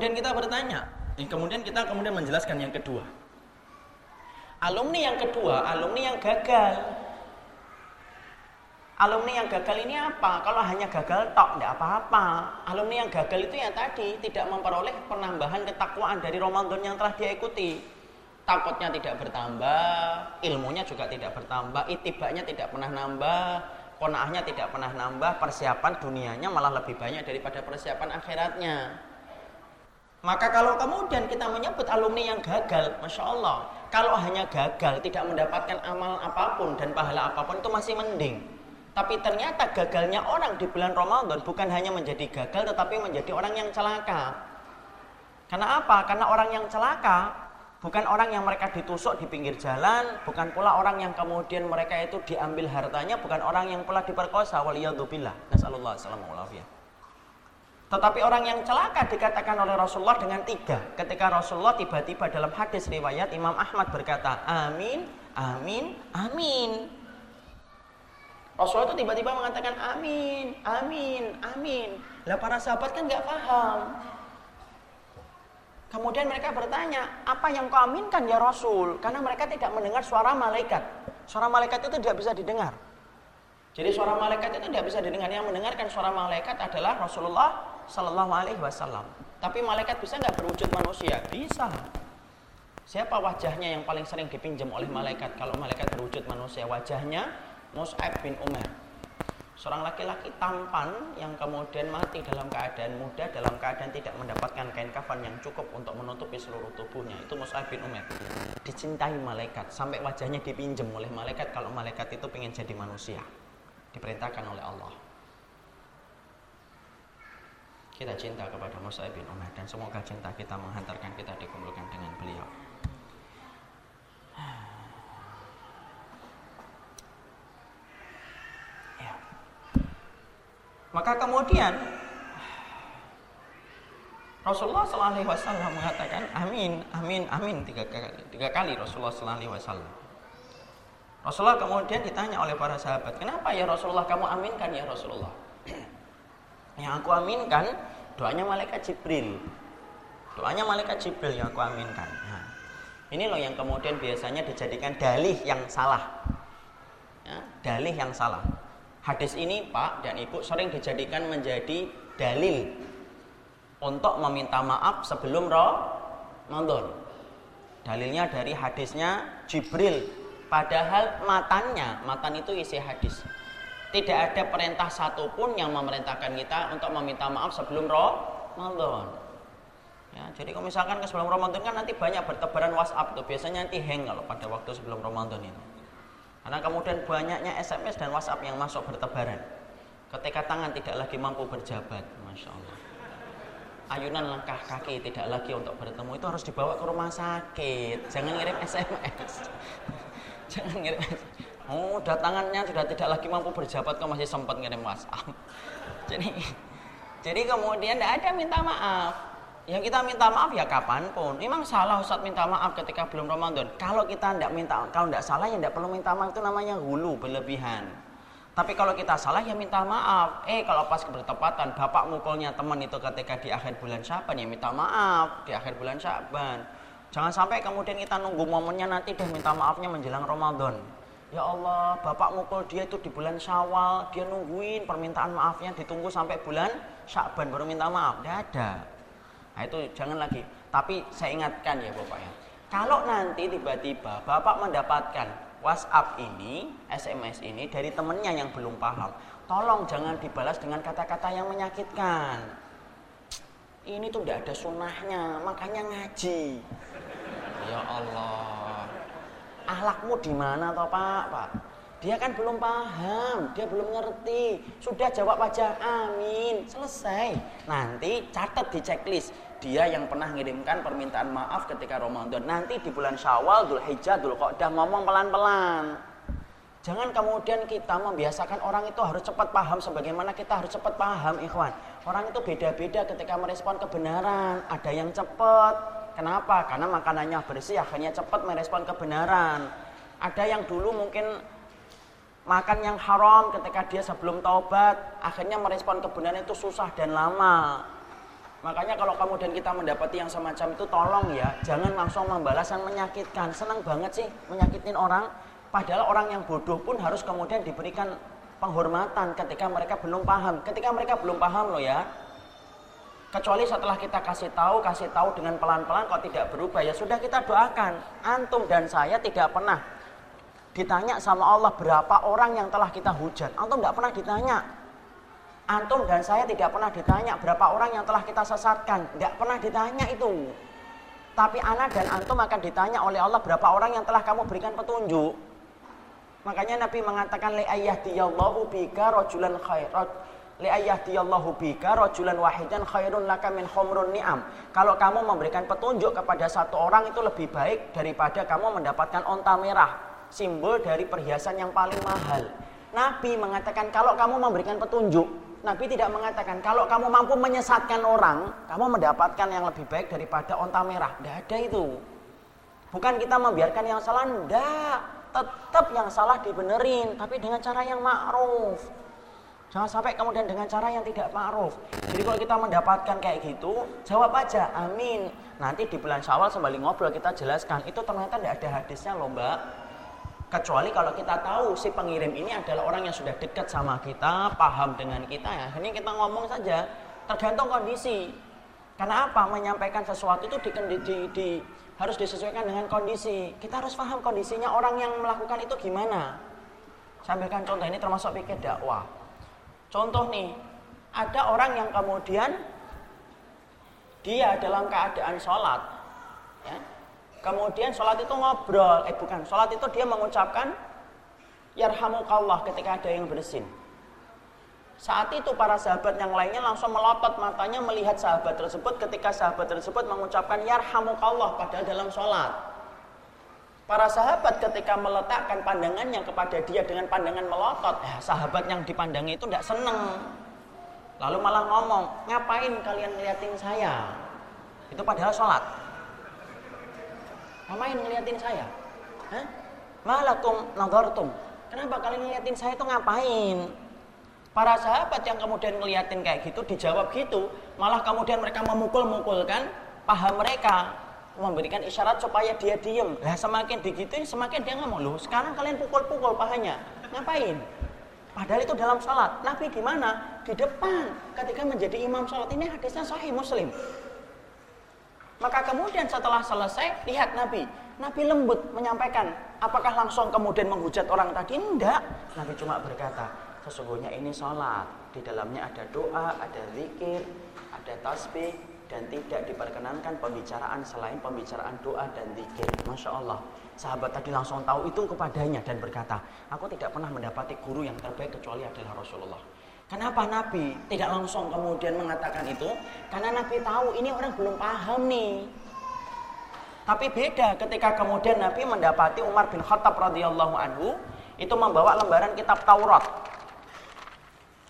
kemudian kita bertanya, kemudian kita kemudian menjelaskan yang kedua. Alumni yang kedua, alumni yang gagal. Alumni yang gagal ini apa? Kalau hanya gagal tok, tidak apa-apa. Alumni yang gagal itu yang tadi tidak memperoleh penambahan ketakwaan dari Ramadan yang telah dia ikuti. Takutnya tidak bertambah, ilmunya juga tidak bertambah, itibaknya tidak pernah nambah, konaahnya tidak pernah nambah, persiapan dunianya malah lebih banyak daripada persiapan akhiratnya. Maka kalau kemudian kita menyebut alumni yang gagal, Masya Allah, kalau hanya gagal, tidak mendapatkan amal apa pun dan pahala apa pun itu masih mending. Tapi ternyata gagalnya orang di bulan Ramadan bukan hanya menjadi gagal tetapi menjadi orang yang celaka. Karena apa? Karena orang yang celaka bukan orang yang mereka ditusuk di pinggir jalan, bukan pula orang yang kemudian mereka itu diambil hartanya, bukan orang yang pula diperkosa. Waliyadzubillah. Nasallallahu alaihi tetapi orang yang celaka dikatakan oleh Rasulullah dengan tiga. Ketika Rasulullah tiba-tiba dalam hadis riwayat Imam Ahmad berkata, Amin, Amin, Amin. Rasulullah itu tiba-tiba mengatakan Amin, Amin, Amin. Lah para sahabat kan nggak paham. Kemudian mereka bertanya, apa yang kau aminkan ya Rasul? Karena mereka tidak mendengar suara malaikat. Suara malaikat itu tidak bisa didengar. Jadi suara malaikat itu tidak bisa didengar. Yang mendengarkan suara malaikat adalah Rasulullah Sallallahu Alaihi Wasallam. Tapi malaikat bisa nggak berwujud manusia? Bisa. Siapa wajahnya yang paling sering dipinjam oleh malaikat? Kalau malaikat berwujud manusia, wajahnya Mus'ab bin Umar. Seorang laki-laki tampan yang kemudian mati dalam keadaan muda, dalam keadaan tidak mendapatkan kain kafan yang cukup untuk menutupi seluruh tubuhnya. Itu Mus'ab bin Umar. Dicintai malaikat, sampai wajahnya dipinjam oleh malaikat kalau malaikat itu ingin jadi manusia. Diperintahkan oleh Allah. Kita cinta kepada Musa bin Umar dan semoga cinta kita menghantarkan kita dikumpulkan dengan beliau. Ya. Maka kemudian Rasulullah Sallallahu Alaihi Wasallam mengatakan amin, amin, amin tiga kali, tiga kali Rasulullah Sallallahu Alaihi Wasallam. Rasulullah kemudian ditanya oleh para sahabat, kenapa ya Rasulullah kamu aminkan ya Rasulullah? Yang aku aminkan doanya malaikat Jibril. Doanya malaikat Jibril yang aku aminkan. Nah, ini loh yang kemudian biasanya dijadikan dalih yang salah. Ya, dalih yang salah. Hadis ini Pak dan Ibu sering dijadikan menjadi dalil untuk meminta maaf sebelum Ramadan. Dalilnya dari hadisnya Jibril. Padahal matanya, matan itu isi hadis tidak ada perintah satupun yang memerintahkan kita untuk meminta maaf sebelum Ramadan. Ya, jadi kalau misalkan ke sebelum Ramadan kan nanti banyak bertebaran WhatsApp tuh biasanya nanti hang kalau pada waktu sebelum Ramadan itu. Karena kemudian banyaknya SMS dan WhatsApp yang masuk bertebaran. Ketika tangan tidak lagi mampu berjabat, masya Allah. Ayunan langkah kaki tidak lagi untuk bertemu itu harus dibawa ke rumah sakit. Jangan ngirim SMS. Jangan ngirim SMS Oh, datangannya sudah tidak lagi mampu berjabat kok masih sempat ngirim WhatsApp. Jadi jadi kemudian tidak ada minta maaf. Yang kita minta maaf ya kapan pun. Memang salah Ustaz minta maaf ketika belum Ramadan. Kalau kita tidak minta, kalau tidak salah ya tidak perlu minta maaf itu namanya hulu berlebihan. Tapi kalau kita salah ya minta maaf. Eh kalau pas bertepatan bapak mukulnya teman itu ketika di akhir bulan Syaban ya minta maaf di akhir bulan Syaban. Jangan sampai kemudian kita nunggu momennya nanti deh minta maafnya menjelang Ramadan. Ya Allah, bapak mukul dia itu di bulan Syawal, dia nungguin permintaan maafnya ditunggu sampai bulan Syakban baru minta maaf. Tidak ada. Nah itu jangan lagi. Tapi saya ingatkan ya Bapak ya. Kalau nanti tiba-tiba Bapak mendapatkan WhatsApp ini, SMS ini dari temennya yang belum paham, tolong jangan dibalas dengan kata-kata yang menyakitkan. Ini tuh tidak ada sunnahnya, makanya ngaji. Ya Allah ahlakmu di mana toh Pak? Pak? Dia kan belum paham, dia belum ngerti. Sudah jawab aja amin, selesai. Nanti catat di checklist dia yang pernah ngirimkan permintaan maaf ketika Ramadan. Nanti di bulan Syawal, Dhul Hijjah, Dhul Qodah ngomong pelan-pelan. Jangan kemudian kita membiasakan orang itu harus cepat paham sebagaimana kita harus cepat paham, ikhwan. Orang itu beda-beda ketika merespon kebenaran. Ada yang cepat, Kenapa? Karena makanannya bersih, akhirnya cepat merespon kebenaran. Ada yang dulu mungkin makan yang haram ketika dia sebelum taubat, akhirnya merespon kebenaran itu susah dan lama. Makanya kalau kemudian kita mendapati yang semacam itu tolong ya, jangan langsung membalasan menyakitkan. Senang banget sih menyakitin orang, padahal orang yang bodoh pun harus kemudian diberikan penghormatan ketika mereka belum paham. Ketika mereka belum paham loh ya. Kecuali setelah kita kasih tahu, kasih tahu dengan pelan-pelan kok tidak berubah ya sudah kita doakan. Antum dan saya tidak pernah ditanya sama Allah berapa orang yang telah kita hujat. Antum tidak pernah ditanya Antum dan saya tidak pernah ditanya berapa orang yang telah kita sesatkan. Tidak pernah ditanya itu. Tapi anak dan antum akan ditanya oleh Allah berapa orang yang telah kamu berikan petunjuk. Makanya Nabi mengatakan li ayyahdiyallahu bika rajulan khair. Bika rajulan wahidan khairun laka min. Kalau kamu memberikan petunjuk kepada satu orang itu lebih baik daripada kamu mendapatkan onta merah, simbol dari perhiasan yang paling mahal. Nabi mengatakan kalau kamu memberikan petunjuk Nabi tidak mengatakan kalau kamu mampu menyesatkan orang, kamu mendapatkan yang lebih baik daripada onta merah. Tidak ada itu. Bukan kita membiarkan yang salah, tidak. Tetap yang salah dibenerin, tapi dengan cara yang ma'ruf. Jangan sampai kemudian dengan cara yang tidak ma'ruf. Jadi kalau kita mendapatkan kayak gitu, jawab aja, amin. Nanti di bulan syawal sembali ngobrol kita jelaskan, itu ternyata tidak ada hadisnya loh mbak Kecuali kalau kita tahu si pengirim ini adalah orang yang sudah dekat sama kita, paham dengan kita ya. Ini kita ngomong saja, tergantung kondisi. Karena apa? Menyampaikan sesuatu itu di, di, di, harus disesuaikan dengan kondisi. Kita harus paham kondisinya orang yang melakukan itu gimana. Sampaikan contoh ini termasuk pikir dakwah. Contoh nih, ada orang yang kemudian dia dalam keadaan sholat, ya, Kemudian sholat itu ngobrol, eh bukan, sholat itu dia mengucapkan Yarhamukallah ketika ada yang bersin. Saat itu para sahabat yang lainnya langsung melotot matanya melihat sahabat tersebut ketika sahabat tersebut mengucapkan Yarhamukallah pada dalam sholat. Para sahabat ketika meletakkan pandangannya kepada dia dengan pandangan melotot, eh, sahabat yang dipandangi itu tidak seneng. Lalu malah ngomong, ngapain kalian ngeliatin saya? Itu padahal sholat. Ngapain ngeliatin saya? Hah? Malakum nadhartum. Kenapa kalian ngeliatin saya itu ngapain? Para sahabat yang kemudian ngeliatin kayak gitu dijawab gitu, malah kemudian mereka memukul-mukulkan paha mereka, memberikan isyarat supaya dia diem. Lah semakin digituin semakin dia ngomong, "Loh, sekarang kalian pukul-pukul pahanya. Ngapain?" Padahal itu dalam sholat. Nabi di mana? Di depan. Ketika menjadi imam sholat ini hadisnya sahih Muslim. Maka kemudian setelah selesai, lihat Nabi. Nabi lembut menyampaikan. Apakah langsung kemudian menghujat orang tadi? Tidak. Nabi cuma berkata, sesungguhnya ini sholat. Di dalamnya ada doa, ada zikir, ada tasbih, dan tidak diperkenankan pembicaraan selain pembicaraan doa dan zikir. Masya Allah. Sahabat tadi langsung tahu itu kepadanya dan berkata, aku tidak pernah mendapati guru yang terbaik kecuali adalah Rasulullah. Kenapa Nabi tidak langsung kemudian mengatakan itu? Karena Nabi tahu ini orang belum paham nih. Tapi beda ketika kemudian Nabi mendapati Umar bin Khattab radhiyallahu anhu itu membawa lembaran kitab Taurat.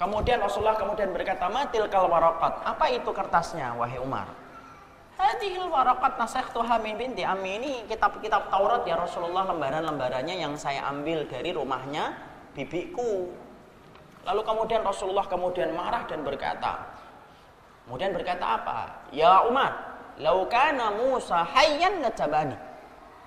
Kemudian Rasulullah kemudian berkata, "Matil kal warakat." Apa itu kertasnya wahai Umar? Hadhil warakat nasakhtuha min binti ammi ini kitab-kitab Taurat ya Rasulullah lembaran-lembarannya yang saya ambil dari rumahnya bibiku Lalu kemudian Rasulullah kemudian marah dan berkata, kemudian berkata apa? Ya Umar, laukana Musa hayyan latabani.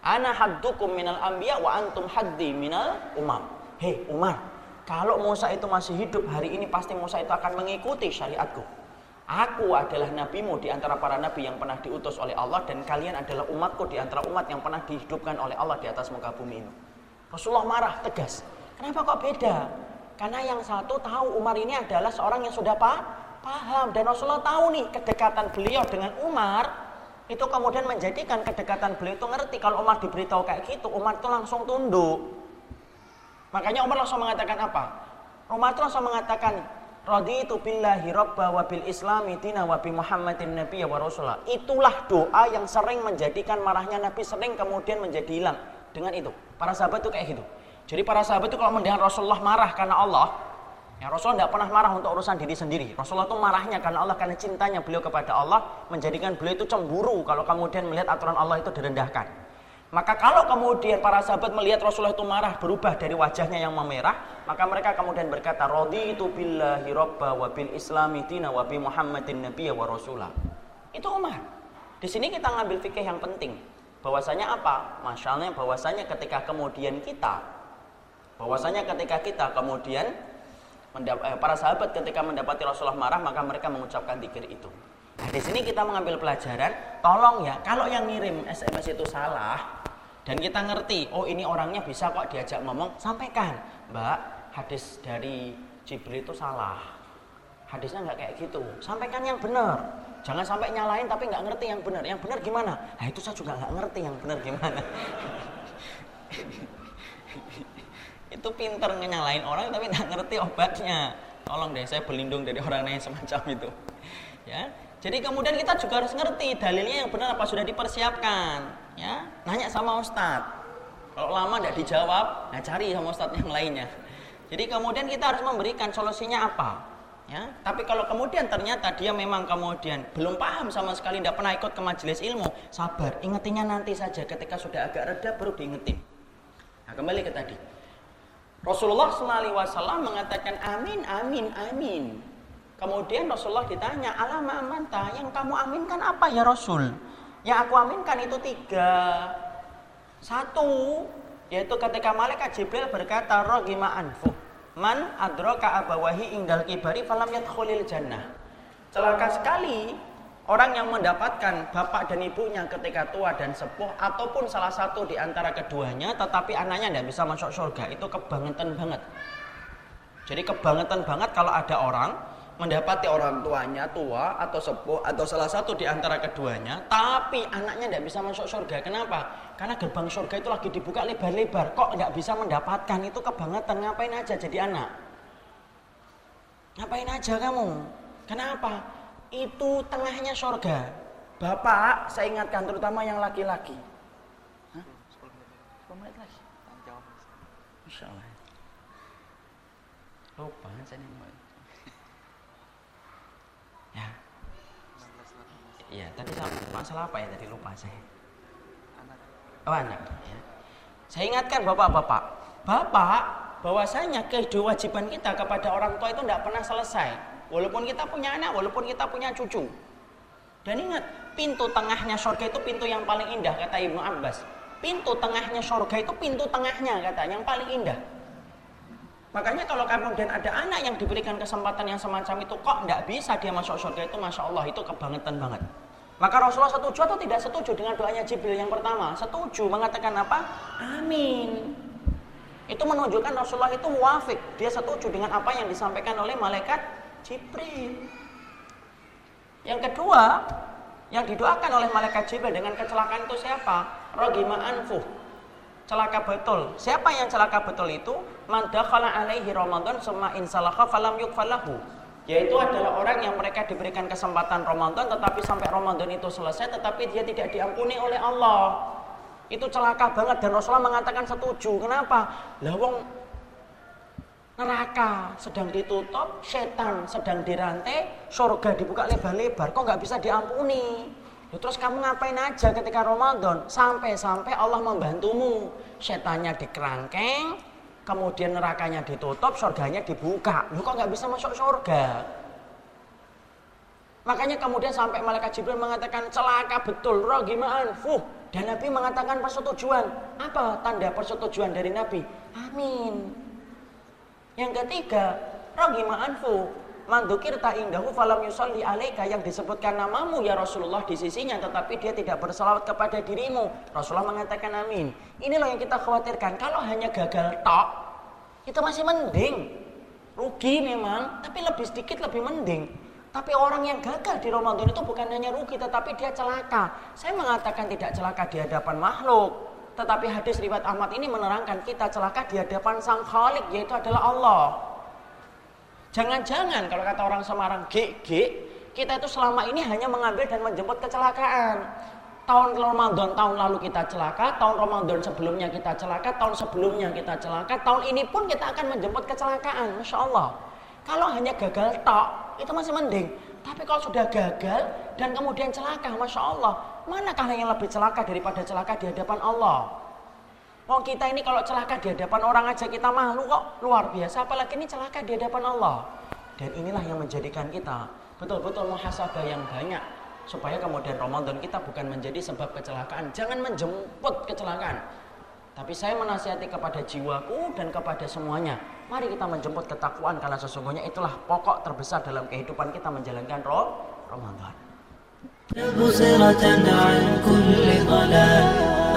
Ana haddukum minal anbiya wa antum haddi minal umam. Hei Umar, kalau Musa itu masih hidup hari ini pasti Musa itu akan mengikuti syariatku. Aku adalah nabimu di antara para nabi yang pernah diutus oleh Allah dan kalian adalah umatku di antara umat yang pernah dihidupkan oleh Allah di atas muka bumi ini. Rasulullah marah tegas. Kenapa kok beda? Karena yang satu tahu Umar ini adalah seorang yang sudah pa paham dan Rasulullah tahu nih kedekatan beliau dengan Umar itu kemudian menjadikan kedekatan beliau itu ngerti kalau Umar diberitahu kayak gitu Umar itu langsung tunduk. Makanya Umar langsung mengatakan apa? Umar itu langsung mengatakan Raditu billahi rabba wa bil islami dina wa bi muhammadin nabiyya wa rasulah. Itulah doa yang sering menjadikan marahnya Nabi sering kemudian menjadi hilang. Dengan itu, para sahabat itu kayak gitu. Jadi para sahabat itu kalau mendengar Rasulullah marah karena Allah, ya Rasulullah tidak pernah marah untuk urusan diri sendiri. Rasulullah itu marahnya karena Allah, karena cintanya beliau kepada Allah, menjadikan beliau itu cemburu kalau kemudian melihat aturan Allah itu direndahkan. Maka kalau kemudian para sahabat melihat Rasulullah itu marah berubah dari wajahnya yang memerah, Maka mereka kemudian berkata, itu billahi robba wa bil islami tina wa bi Muhammadin nabiyya wa rasulah. Itu Umar. Di sini kita ngambil fikih yang penting. Bahwasanya apa? Masyaallah bahwasanya ketika kemudian kita bahwasanya ketika kita kemudian eh, para sahabat ketika mendapati Rasulullah marah maka mereka mengucapkan zikir itu. Nah, di sini kita mengambil pelajaran, tolong ya, kalau yang ngirim SMS itu salah dan kita ngerti, oh ini orangnya bisa kok diajak ngomong, sampaikan, Mbak, hadis dari Jibril itu salah. Hadisnya nggak kayak gitu. Sampaikan yang benar. Jangan sampai nyalain tapi nggak ngerti yang benar. Yang benar gimana? Nah itu saya juga nggak ngerti yang benar gimana. itu pinter nyalain orang tapi nggak ngerti obatnya. Tolong deh saya berlindung dari orang lain semacam itu. Ya. Jadi kemudian kita juga harus ngerti dalilnya yang benar apa sudah dipersiapkan. Ya, nanya sama ustadz. Kalau lama tidak dijawab, nah cari sama ustadz yang lainnya. Jadi kemudian kita harus memberikan solusinya apa. Ya, tapi kalau kemudian ternyata dia memang kemudian belum paham sama sekali, tidak pernah ikut ke majelis ilmu, sabar, ingetinnya nanti saja ketika sudah agak reda baru diingetin. Nah, kembali ke tadi. Rasulullah SAW mengatakan amin, amin, amin. Kemudian Rasulullah ditanya, alama amanta, yang kamu aminkan apa ya Rasul? Yang aku aminkan itu tiga. Satu, yaitu ketika malaikat Jibril berkata, Rogima anfuh Man adroka abawahi inggal kibari falam yadkhulil jannah. Celaka sekali orang yang mendapatkan bapak dan ibunya ketika tua dan sepuh ataupun salah satu di antara keduanya tetapi anaknya tidak bisa masuk surga. Itu kebangetan banget. Jadi kebangetan banget kalau ada orang mendapati orang tuanya tua atau sepuh atau salah satu di antara keduanya, tapi anaknya tidak bisa masuk surga. Kenapa? Karena gerbang surga itu lagi dibuka lebar-lebar. Kok nggak bisa mendapatkan? Itu kebangetan. Ngapain aja jadi anak? Ngapain aja kamu? Kenapa? Itu tengahnya surga. Bapak, saya ingatkan terutama yang laki-laki. Hah? 10 menit lagi. Insya Allah. Lupa saya nih. Ya. Iya, tadi masalah apa ya tadi lupa saya. Oh anak. Ya. Saya ingatkan bapak-bapak, bapak bahwasanya kewajiban kita kepada orang tua itu tidak pernah selesai. Walaupun kita punya anak, walaupun kita punya cucu. Dan ingat, pintu tengahnya surga itu pintu yang paling indah kata Ibnu Abbas. Pintu tengahnya surga itu pintu tengahnya kata yang paling indah. Makanya kalau kemudian ada anak yang diberikan kesempatan yang semacam itu kok tidak bisa dia masuk surga itu Masya Allah itu kebangetan banget. Maka Rasulullah setuju atau tidak setuju dengan doanya Jibril yang pertama? Setuju, mengatakan apa? Amin. Itu menunjukkan Rasulullah itu muafik. Dia setuju dengan apa yang disampaikan oleh malaikat Jibril. Yang kedua, yang didoakan oleh malaikat Jibril dengan kecelakaan itu siapa? Rogima anfuh celaka betul. Siapa yang celaka betul itu? Man dakhala alaihi Ramadan summa insalakha falam yukfalahu. Yaitu adalah orang yang mereka diberikan kesempatan Ramadan tetapi sampai Ramadan itu selesai tetapi dia tidak diampuni oleh Allah. Itu celaka banget dan Rasulullah mengatakan setuju. Kenapa? Lah wong neraka sedang ditutup, setan sedang dirantai, surga dibuka lebar-lebar, kok nggak bisa diampuni? Terus kamu ngapain aja ketika Ramadan? Sampai-sampai Allah membantumu. Setannya dikerangkeng, kemudian nerakanya ditutup, surganya dibuka. Lu kok nggak bisa masuk surga? Makanya kemudian sampai malaikat Jibril mengatakan celaka betul, roh gimana? Fuh. Dan Nabi mengatakan persetujuan. Apa tanda persetujuan dari Nabi? Amin. Yang ketiga, roh gimana? Fuh mandukir ta indahu falam yusalli alaika yang disebutkan namamu ya Rasulullah di sisinya tetapi dia tidak bersalawat kepada dirimu. Rasulullah mengatakan amin. Inilah yang kita khawatirkan. Kalau hanya gagal tok itu masih mending. Rugi memang, tapi lebih sedikit lebih mending. Tapi orang yang gagal di Ramadan itu bukan hanya rugi tetapi dia celaka. Saya mengatakan tidak celaka di hadapan makhluk, tetapi hadis riwayat Ahmad ini menerangkan kita celaka di hadapan Sang Khalik yaitu adalah Allah. Jangan-jangan kalau kata orang Semarang GG, kita itu selama ini hanya mengambil dan menjemput kecelakaan. Tahun Ramadan tahun lalu kita celaka, tahun Ramadan sebelumnya kita celaka, tahun sebelumnya kita celaka, tahun ini pun kita akan menjemput kecelakaan. Masya Allah. Kalau hanya gagal tok, itu masih mending. Tapi kalau sudah gagal dan kemudian celaka, Masya Allah, manakah yang lebih celaka daripada celaka di hadapan Allah? Wong kita ini kalau celaka di hadapan orang aja kita malu kok luar biasa apalagi ini celaka di hadapan Allah. Dan inilah yang menjadikan kita betul-betul muhasabah yang banyak supaya kemudian Ramadan kita bukan menjadi sebab kecelakaan. Jangan menjemput kecelakaan. Tapi saya menasihati kepada jiwaku dan kepada semuanya. Mari kita menjemput ketakwaan karena sesungguhnya itulah pokok terbesar dalam kehidupan kita menjalankan Ramadan.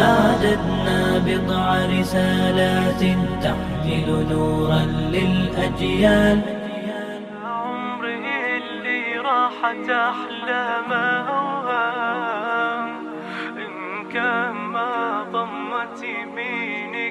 أعددنا بضع رسالات تحمل نورا للأجيال. عمره اللي راحت أحلام أوهام. إن كان ما ضمت يميني